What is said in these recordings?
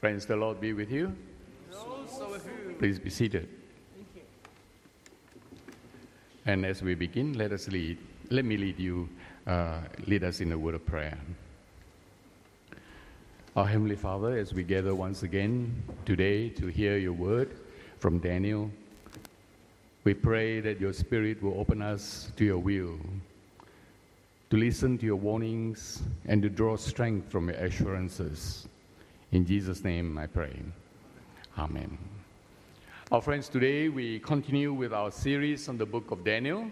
Friends, the Lord be with you. Please be seated. And as we begin, let us lead. Let me lead you, uh, lead us in a word of prayer. Our Heavenly Father, as we gather once again today to hear your word from Daniel, we pray that your Spirit will open us to your will, to listen to your warnings, and to draw strength from your assurances. In Jesus' name I pray. Amen. Our friends, today we continue with our series on the book of Daniel,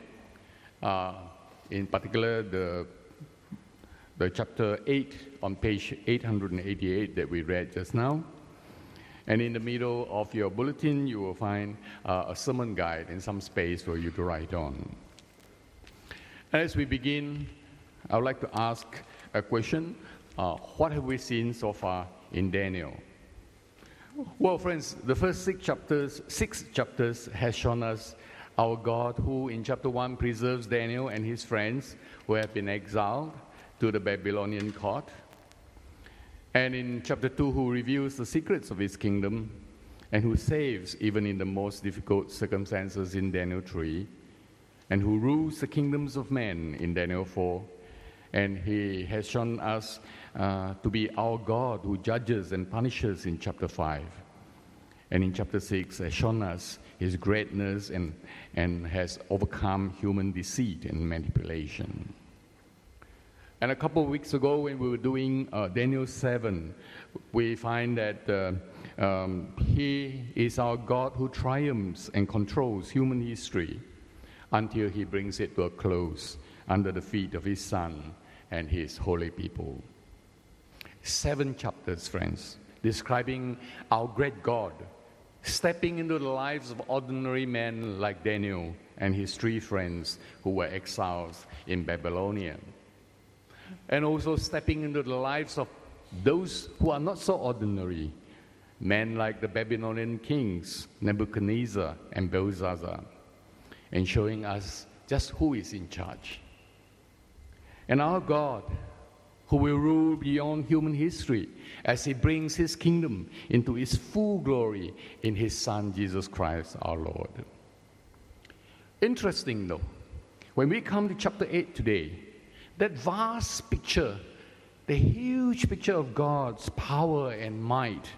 uh, in particular the, the chapter 8 on page 888 that we read just now. And in the middle of your bulletin, you will find uh, a sermon guide and some space for you to write on. As we begin, I would like to ask a question. Uh, what have we seen so far in Daniel. Well, friends, the first six chapters, six chapters has shown us our God who in chapter 1 preserves Daniel and his friends who have been exiled to the Babylonian court. And in chapter 2, who reveals the secrets of his kingdom and who saves even in the most difficult circumstances in Daniel 3, and who rules the kingdoms of men in Daniel 4. And he has shown us uh, to be our God who judges and punishes in chapter 5. And in chapter 6, has shown us his greatness and, and has overcome human deceit and manipulation. And a couple of weeks ago, when we were doing uh, Daniel 7, we find that uh, um, he is our God who triumphs and controls human history until he brings it to a close under the feet of his Son and his holy people. Seven chapters, friends, describing our great God stepping into the lives of ordinary men like Daniel and his three friends who were exiles in Babylonia. And also stepping into the lives of those who are not so ordinary, men like the Babylonian kings, Nebuchadnezzar and Belshazzar, and showing us just who is in charge. And our God who will rule beyond human history as he brings his kingdom into its full glory in his Son, Jesus Christ our Lord. Interesting though, when we come to chapter 8 today, that vast picture, the huge picture of God's power and might,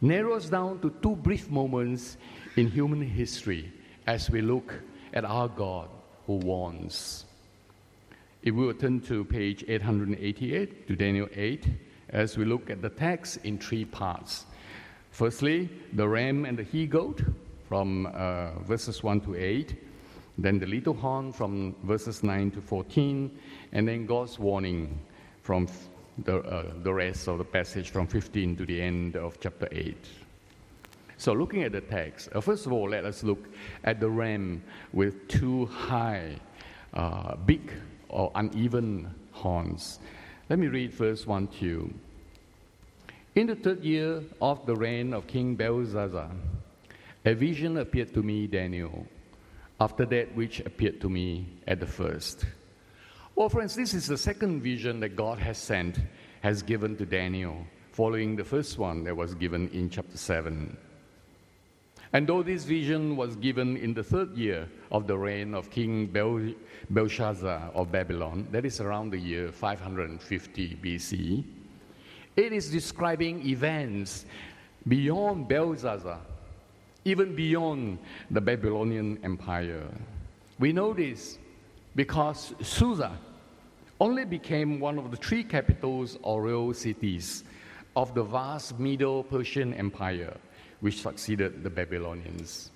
narrows down to two brief moments in human history as we look at our God who warns. If we turn to page 888 to Daniel 8, as we look at the text in three parts. Firstly, the ram and the he goat from uh, verses 1 to 8, then the little horn from verses 9 to 14, and then God's warning from the, uh, the rest of the passage from 15 to the end of chapter 8. So, looking at the text, uh, first of all, let us look at the ram with two high, uh, big or uneven horns. Let me read verse 1 to you. In the third year of the reign of King Belshazzar, a vision appeared to me, Daniel, after that which appeared to me at the first. Well, friends, this is the second vision that God has sent, has given to Daniel, following the first one that was given in chapter 7. And though this vision was given in the third year of the reign of King Bel- Belshazzar of Babylon, that is around the year 550 BC, it is describing events beyond Belshazzar, even beyond the Babylonian Empire. We know this because Susa only became one of the three capitals or royal cities of the vast Medo Persian Empire which succeeded the Babylonians.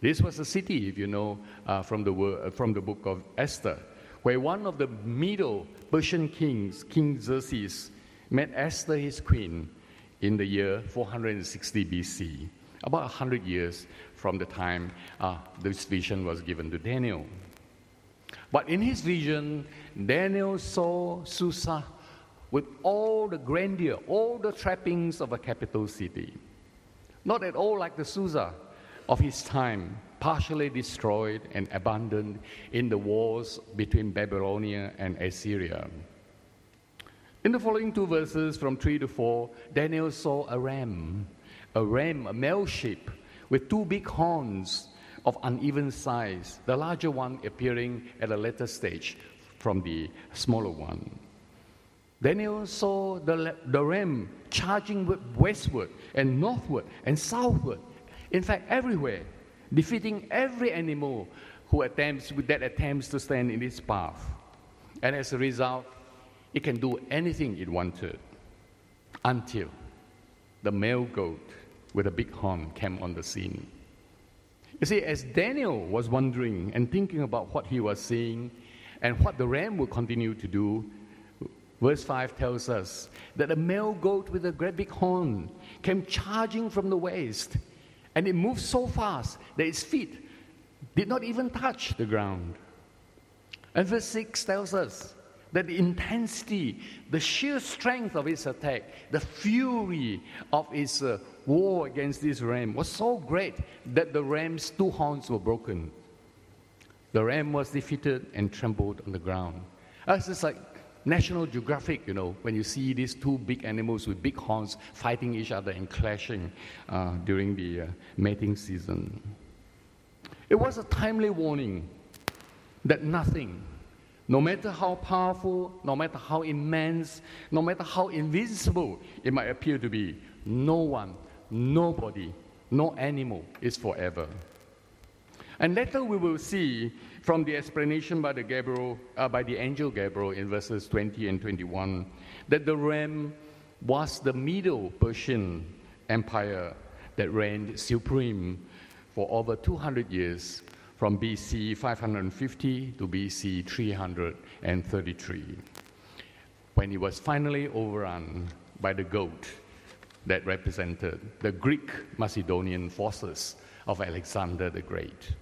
This was a city, if you know, uh, from, the, uh, from the book of Esther, where one of the Medo Persian kings, King Xerxes, met Esther, his queen, in the year 460 BC, about 100 years from the time uh, this vision was given to Daniel. But in his vision, Daniel saw Susa with all the grandeur, all the trappings of a capital city. Not at all like the Susa of his time, partially destroyed and abandoned in the wars between Babylonia and Assyria. In the following two verses, from 3 to 4, Daniel saw a ram, a ram, a male sheep, with two big horns of uneven size, the larger one appearing at a later stage from the smaller one. Daniel saw the, the ram charging westward and northward and southward, in fact, everywhere, defeating every animal who attempts, that attempts to stand in its path. And as a result, it can do anything it wanted until the male goat with a big horn came on the scene. You see, as Daniel was wondering and thinking about what he was seeing and what the ram would continue to do, verse 5 tells us that a male goat with a great big horn came charging from the west, and it moved so fast that its feet did not even touch the ground. And verse 6 tells us that the intensity, the sheer strength of its attack, the fury of its uh, war against this ram was so great that the ram's two horns were broken. The ram was defeated and trampled on the ground. It's just like National Geographic, you know, when you see these two big animals with big horns fighting each other and clashing uh, during the uh, mating season. It was a timely warning that nothing, no matter how powerful, no matter how immense, no matter how invincible it might appear to be, no one, nobody, no animal is forever. And later we will see from the explanation by the, Gabriel, uh, by the angel Gabriel in verses 20 and 21 that the ram was the Medo Persian Empire that reigned supreme for over 200 years from BC 550 to BC 333 when it was finally overrun by the goat that represented the Greek Macedonian forces of Alexander the Great.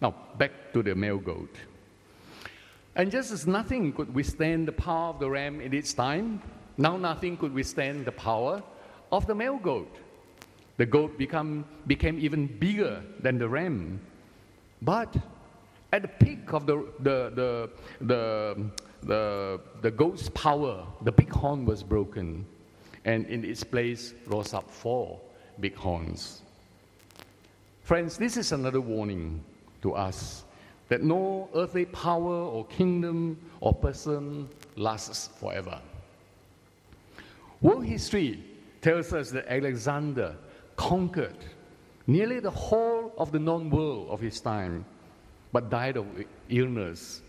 Now, back to the male goat. And just as nothing could withstand the power of the ram in its time, now nothing could withstand the power of the male goat. The goat become, became even bigger than the ram. But at the peak of the, the, the, the, the, goat's power, the big horn was broken and in its place rose up four big horns. Friends, this is another warning to us that no earthly power or kingdom or person lasts forever. World history tells us that Alexander conquered nearly the whole of the known world of his time, but died of illness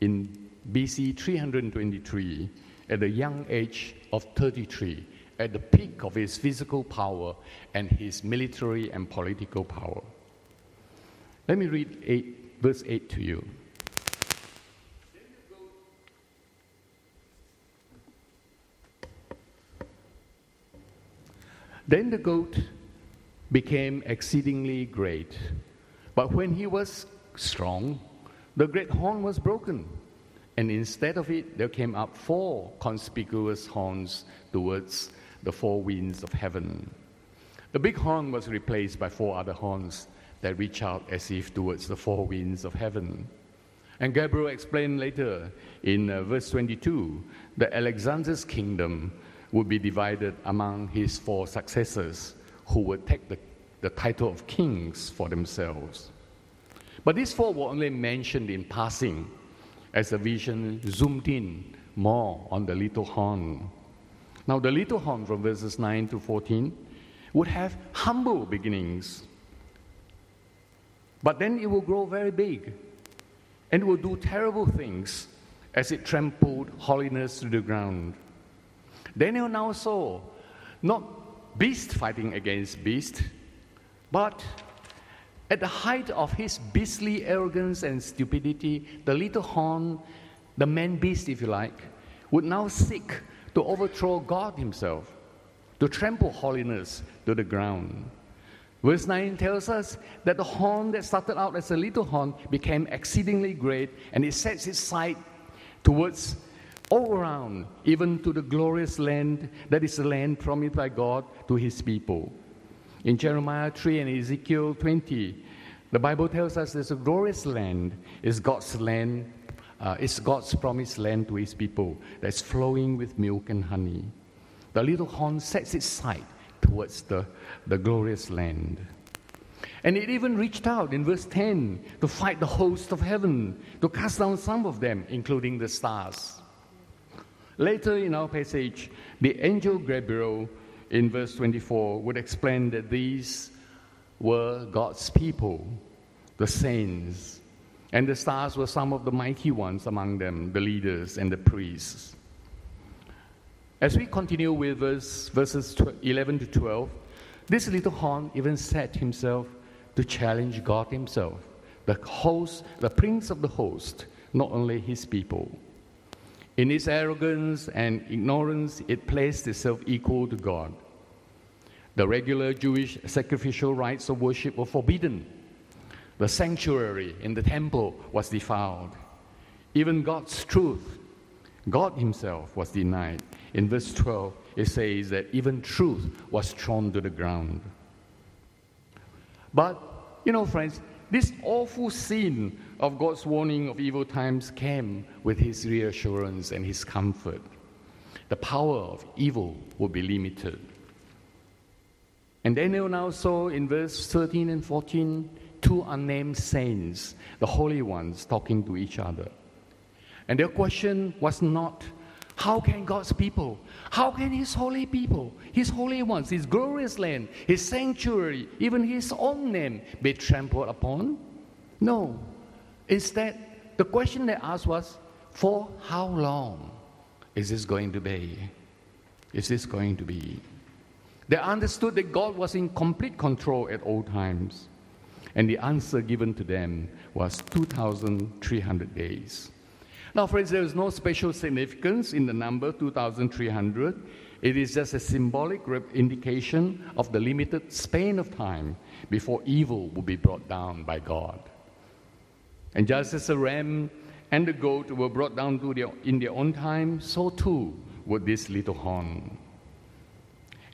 in BC 323 at the young age of 33, at the peak of his physical power and his military and political power. Let me read eight, verse 8 to you. Then the goat became exceedingly great. But when he was strong, the great horn was broken and instead of it, there came up four conspicuous horns towards the four winds of heaven. The big horn was replaced by four other horns that reach out as if towards the four winds of heaven. And Gabriel explained later in uh, verse 22 that Alexander's kingdom would be divided among his four successors who would take the, the title of kings for themselves. But these four were only mentioned in passing as the vision zoomed in more on the little horn. Now, the little horn from verses 9 to 14 would have humble beginnings, but then it will grow very big and will do terrible things as it trampled holiness to the ground. Daniel now saw not beast fighting against beast, but at the height of his beastly arrogance and stupidity, the little horn, the man beast, if you like, would now seek to overthrow God Himself, to trample holiness to the ground. Verse 9 tells us that the horn that started out as a little horn became exceedingly great, and it sets its sight towards all around, even to the glorious land that is the land promised by God to His people. In Jeremiah 3 and Ezekiel 20, the Bible tells us there's a glorious land, is God's land uh, it's God's promised land to his people that's flowing with milk and honey. The little horn sets its sight towards the, the glorious land. And it even reached out in verse 10 to fight the host of heaven, to cast down some of them, including the stars. Later in our passage, the angel Gabriel in verse 24 would explain that these were God's people, the saints, and the stars were some of the mighty ones among them, the leaders and the priests. As we continue with verse, verses 11 to 12, this little horn even set himself to challenge God himself, the host, the prince of the host, not only his people. In its arrogance and ignorance, it placed itself equal to God. The regular Jewish sacrificial rites of worship were forbidden. The sanctuary in the temple was defiled. Even God's truth, God Himself, was denied. In verse 12, it says that even truth was thrown to the ground. But, you know, friends, this awful scene of God's warning of evil times came with his reassurance and his comfort. The power of evil will be limited. And Daniel now saw in verse 13 and 14 two unnamed saints, the holy ones, talking to each other. And their question was not, how can God's people, how can His holy people, His holy ones, His glorious land, His sanctuary, even His own name be trampled upon? No. Instead, the question they asked was, for how long is this going to be? Is this going to be? They understood that God was in complete control at all times. And the answer given to them was 2,300 days. Now, friends, there is no special significance in the number 2,300. It is just a symbolic indication of the limited span of time before evil will be brought down by God. And just as the ram and the goat were brought down their, in their own time, so too would this little horn.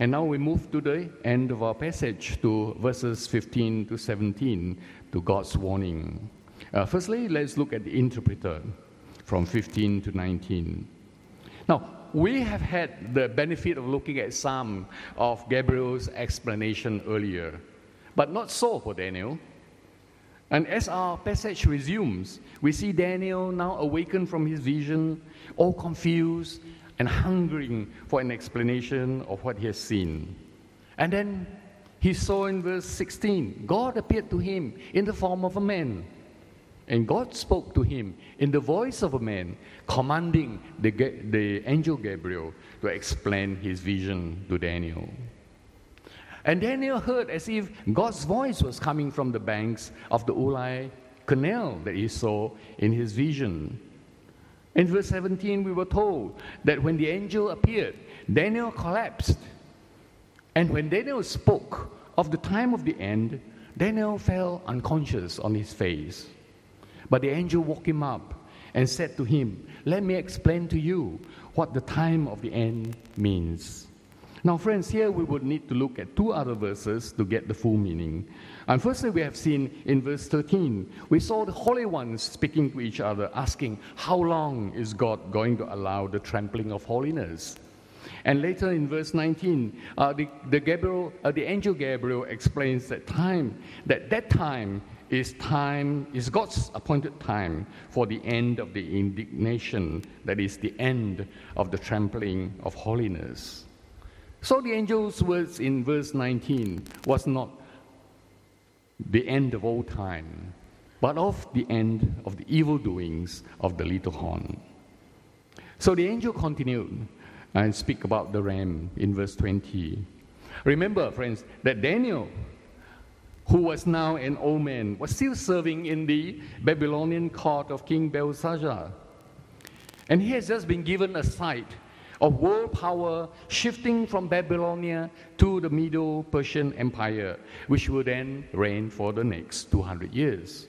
And now we move to the end of our passage to verses 15 to 17 to God's warning. Uh, firstly, let's look at the interpreter from 15 to 19. Now, we have had the benefit of looking at some of Gabriel's explanation earlier, but not so for Daniel. And as our passage resumes, we see Daniel now awakened from his vision, all confused and hungering for an explanation of what he has seen. And then he saw in verse 16 God appeared to him in the form of a man. And God spoke to him in the voice of a man, commanding the, the angel Gabriel to explain his vision to Daniel. And Daniel heard as if God's voice was coming from the banks of the Ulai canal that he saw in his vision. In verse 17, we were told that when the angel appeared, Daniel collapsed. And when Daniel spoke of the time of the end, Daniel fell unconscious on his face. But the angel woke him up and said to him, Let me explain to you what the time of the end means. Now, friends, here we would need to look at two other verses to get the full meaning. And firstly, we have seen in verse 13, we saw the holy ones speaking to each other, asking, How long is God going to allow the trampling of holiness? And later in verse 19, uh, the, the, Gabriel, uh, the angel Gabriel explains that time, that that time is time, is God's appointed time for the end of the indignation, that is, the end of the trampling of holiness. So the angel's words in verse 19 was not the end of all time, but of the end of the evil doings of the little horn. So the angel continued and speak about the ram in verse 20. Remember, friends, that Daniel, who was now an old man, was still serving in the Babylonian court of King Belshazzar. And he has just been given a sight of world power shifting from Babylonia to the Medo Persian Empire, which would then reign for the next 200 years.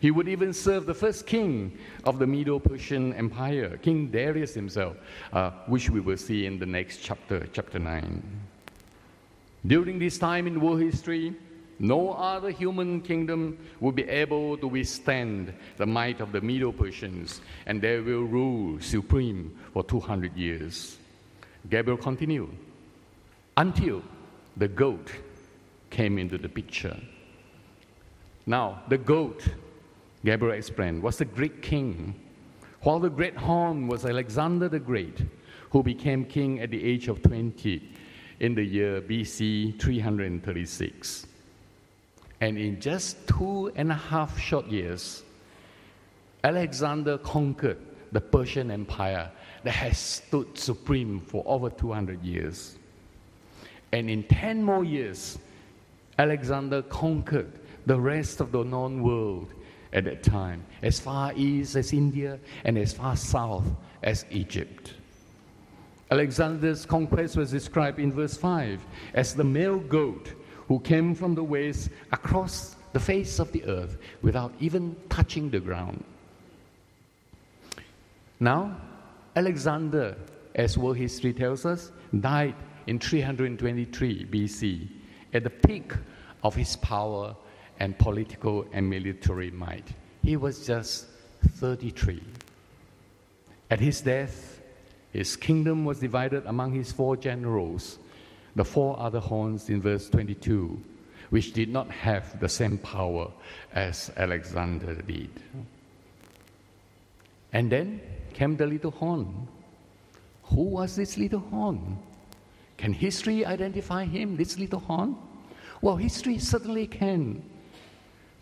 He would even serve the first king of the Medo Persian Empire, King Darius himself, uh, which we will see in the next chapter, chapter 9. During this time in world history, No other human kingdom will be able to withstand the might of the Medo Persians, and they will rule supreme for 200 years. Gabriel continued until the goat came into the picture. Now, the goat, Gabriel explained, was the Greek king, while the great horn was Alexander the Great, who became king at the age of 20 in the year BC 336. And in just two and a half short years, Alexander conquered the Persian Empire that has stood supreme for over 200 years. And in 10 more years, Alexander conquered the rest of the known world at that time, as far east as India and as far south as Egypt. Alexander's conquest was described in verse 5 as the male goat who came from the west across the face of the earth without even touching the ground. Now, Alexander, as world history tells us, died in 323 BC at the peak of his power and political and military might. He was just 33. At his death, his kingdom was divided among his four generals, the four other horns in verse 22, which did not have the same power as Alexander did. And then came the little horn. Who was this little horn? Can history identify him, this little horn? Well, history certainly can.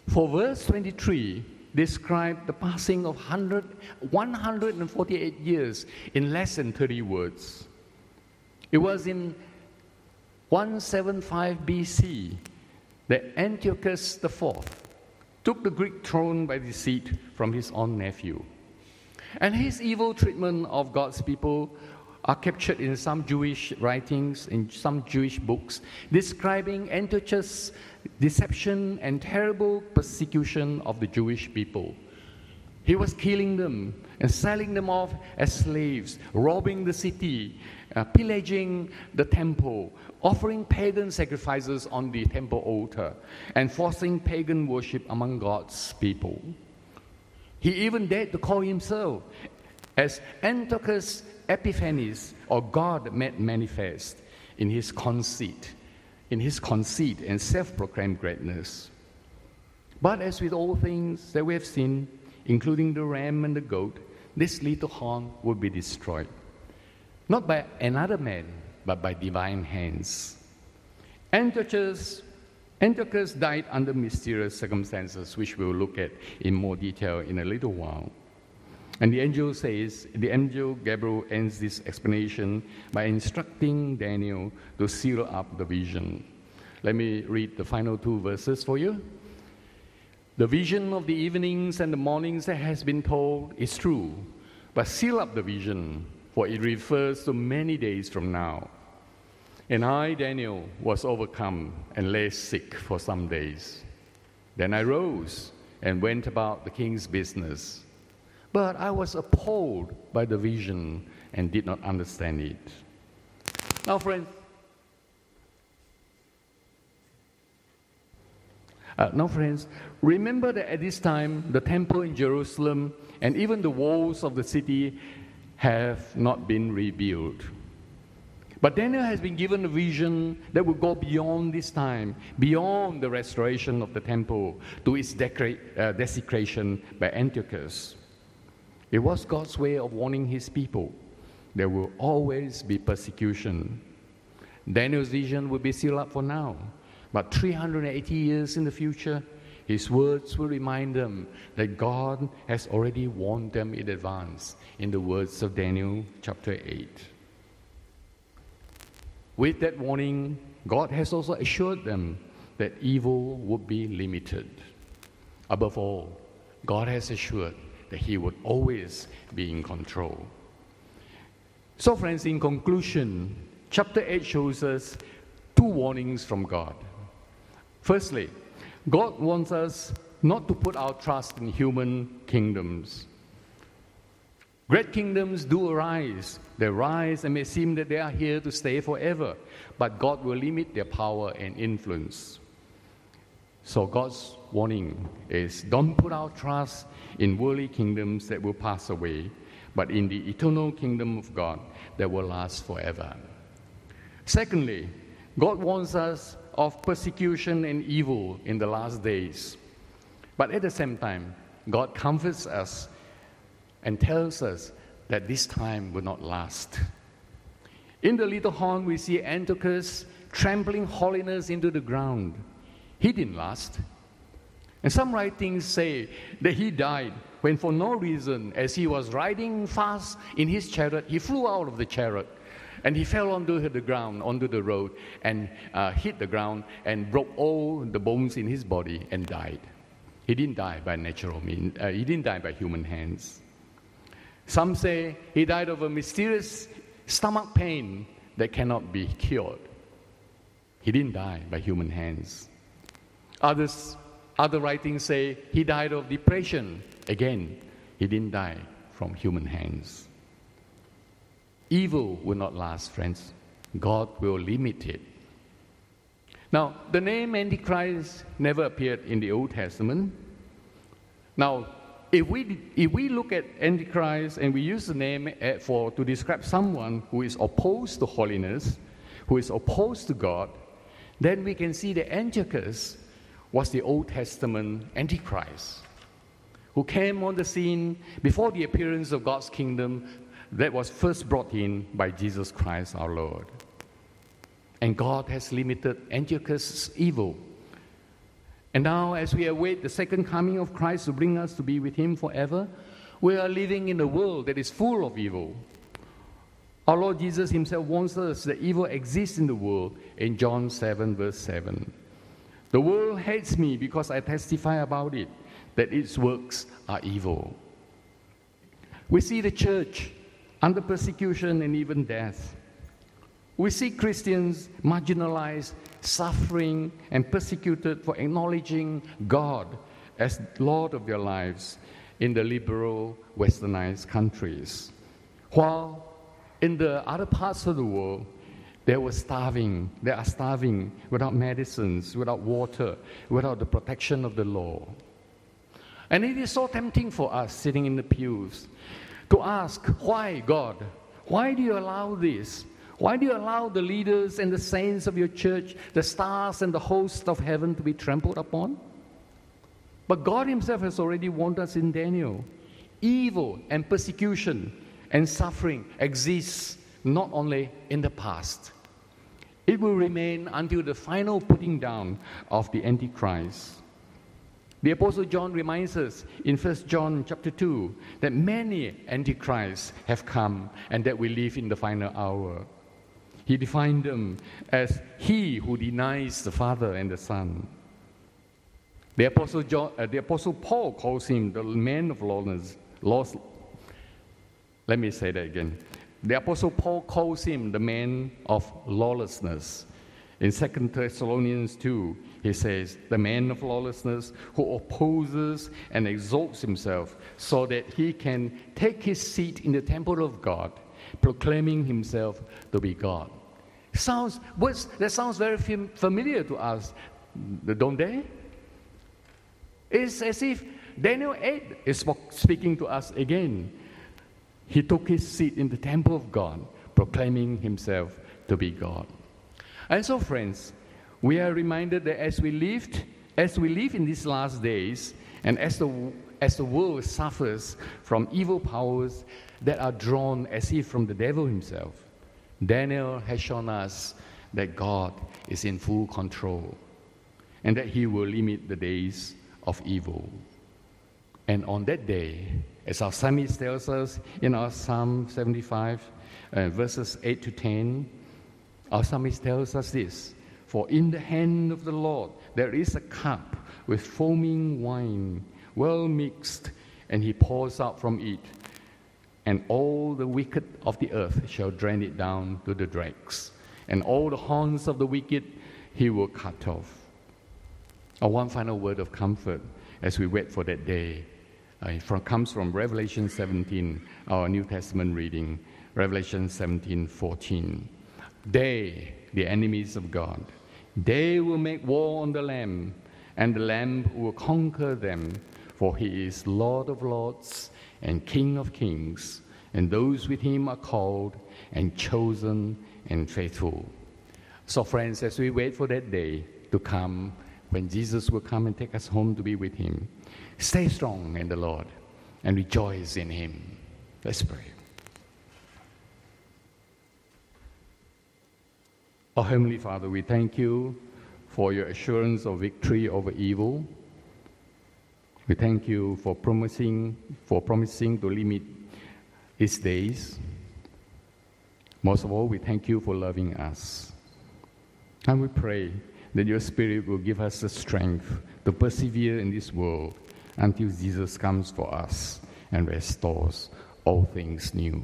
For verse 23 describe the passing of 100, 148 years in less than 30 words. It was in 175 BC that Antiochus IV took the Greek throne by deceit from his own nephew. And his evil treatment of God's people are captured in some Jewish writings, in some Jewish books, describing Antiochus' deception and terrible persecution of the Jewish people. He was killing them and selling them off as slaves, robbing the city, uh, pillaging the temple, offering pagan sacrifices on the temple altar, and forcing pagan worship among God's people. He even dared to call himself as Antiochus Epiphanes, or God made manifest in his conceit in his conceit and self proclaimed greatness. But as with all things that we have seen, including the ram and the goat, this little horn will be destroyed. Not by another man, but by divine hands. Antiochus, Antiochus died under mysterious circumstances, which we'll look at in more detail in a little while. And the angel says, the angel Gabriel ends this explanation by instructing Daniel to seal up the vision. Let me read the final two verses for you. The vision of the evenings and the mornings that has been told is true, but seal up the vision, for it refers to many days from now. And I, Daniel, was overcome and lay sick for some days. Then I rose and went about the king's business. But I was appalled by the vision and did not understand it. Now, friends, uh, now, friends, remember that at this time the temple in Jerusalem and even the walls of the city have not been rebuilt. But Daniel has been given a vision that will go beyond this time, beyond the restoration of the temple to its uh, desecration by Antiochus. It was God's way of warning his people there will always be persecution. Daniel's vision will be sealed up for now, but 380 years in the future, his words will remind them that God has already warned them in advance in the words of Daniel chapter 8. With that warning, God has also assured them that evil would be limited. Above all, God has assured that He would always be in control. So, friends, in conclusion, chapter 8 shows us two warnings from God. Firstly, God wants us not to put our trust in human kingdoms. Great kingdoms do arise. They rise and may seem that they are here to stay forever, but God will limit their power and influence. So God's warning is don't put our trust in worldly kingdoms that will pass away, but in the eternal kingdom of God that will last forever. Secondly, God wants us of persecution and evil in the last days. But at the same time, God comforts us and tells us that this time will not last. In the little horn, we see Antiochus trampling holiness into the ground. He didn't last. And some writings say that he died when, for no reason, as he was riding fast in his chariot, he flew out of the chariot and he fell onto the ground, onto the road, and uh, hit the ground and broke all the bones in his body and died. He didn't die by natural means, uh, he didn't die by human hands. Some say he died of a mysterious stomach pain that cannot be cured. He didn't die by human hands. Others, other writings say he died of depression. Again, he didn't die from human hands. Evil will not last, friends. God will limit it. Now, the name Antichrist never appeared in the Old Testament. Now, if we, if we look at Antichrist and we use the name eh, for, to describe someone who is opposed to holiness, who is opposed to God, then we can see that Antiochus was the Old Testament Antichrist, who came on the scene before the appearance of God's kingdom that was first brought in by Jesus Christ our Lord. And God has limited Antiochus' evil and now, as we await the second coming of Christ to bring us to be with Him forever, we are living in a world that is full of evil. Our Lord Jesus Himself warns us that evil exists in the world in John 7, verse 7. The world hates me because I testify about it, that its works are evil. We see the church under persecution and even death. We see Christians marginalized suffering, and persecuted for acknowledging God as Lord of their lives in the liberal, westernized countries. While in the other parts of the world, they were starving. They are starving without medicines, without water, without the protection of the law. And it is so tempting for us sitting in the pews to ask, why, God? Why do you allow this? Why do you allow the leaders and the saints of your church, the stars and the hosts of heaven to be trampled upon? But God Himself has already warned us in Daniel evil and persecution and suffering exists not only in the past, it will remain until the final putting down of the Antichrist. The Apostle John reminds us in 1 John chapter 2 that many antichrists have come and that we live in the final hour. He defined them as he who denies the Father and the Son. The Apostle, John, uh, the Apostle Paul calls him the man of lawlessness. Let me say that again. The Apostle Paul calls him the man of lawlessness. In 2 Thessalonians 2, he says, The man of lawlessness who opposes and exalts himself so that he can take his seat in the temple of God proclaiming himself to be God. Sounds, words that sounds very familiar to us, don't they? It's as if Daniel 8 is speaking to us again. He took his seat in the temple of God, proclaiming himself to be God. And so, friends, we are reminded that as we lived, as we live in these last days, and as the, as the world suffers from evil powers that are drawn as if from the devil himself. Daniel has shown us that God is in full control and that he will limit the days of evil. And on that day, as our psalmist tells us in our Psalm 75, uh, verses 8 to 10, our psalmist tells us this For in the hand of the Lord there is a cup with foaming wine, well mixed, and he pours out from it and all the wicked of the earth shall drain it down to the dregs, and all the horns of the wicked he will cut off. A one final word of comfort as we wait for that day uh, from, comes from Revelation 17, our New Testament reading, Revelation 17 14. They, the enemies of God, they will make war on the Lamb, and the Lamb will conquer them, for he is Lord of lords and King of kings, and those with him are called and chosen and faithful. So, friends, as we wait for that day to come, when Jesus will come and take us home to be with him, stay strong in the Lord and rejoice in him. Let's pray. Our Heavenly Father, we thank you for your assurance of victory over evil. We thank you for promising, for promising to limit its days. Most of all, we thank you for loving us. And we pray that your Spirit will give us the strength to persevere in this world until Jesus comes for us and restores all things new.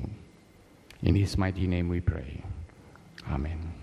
In his mighty name we pray. Amen.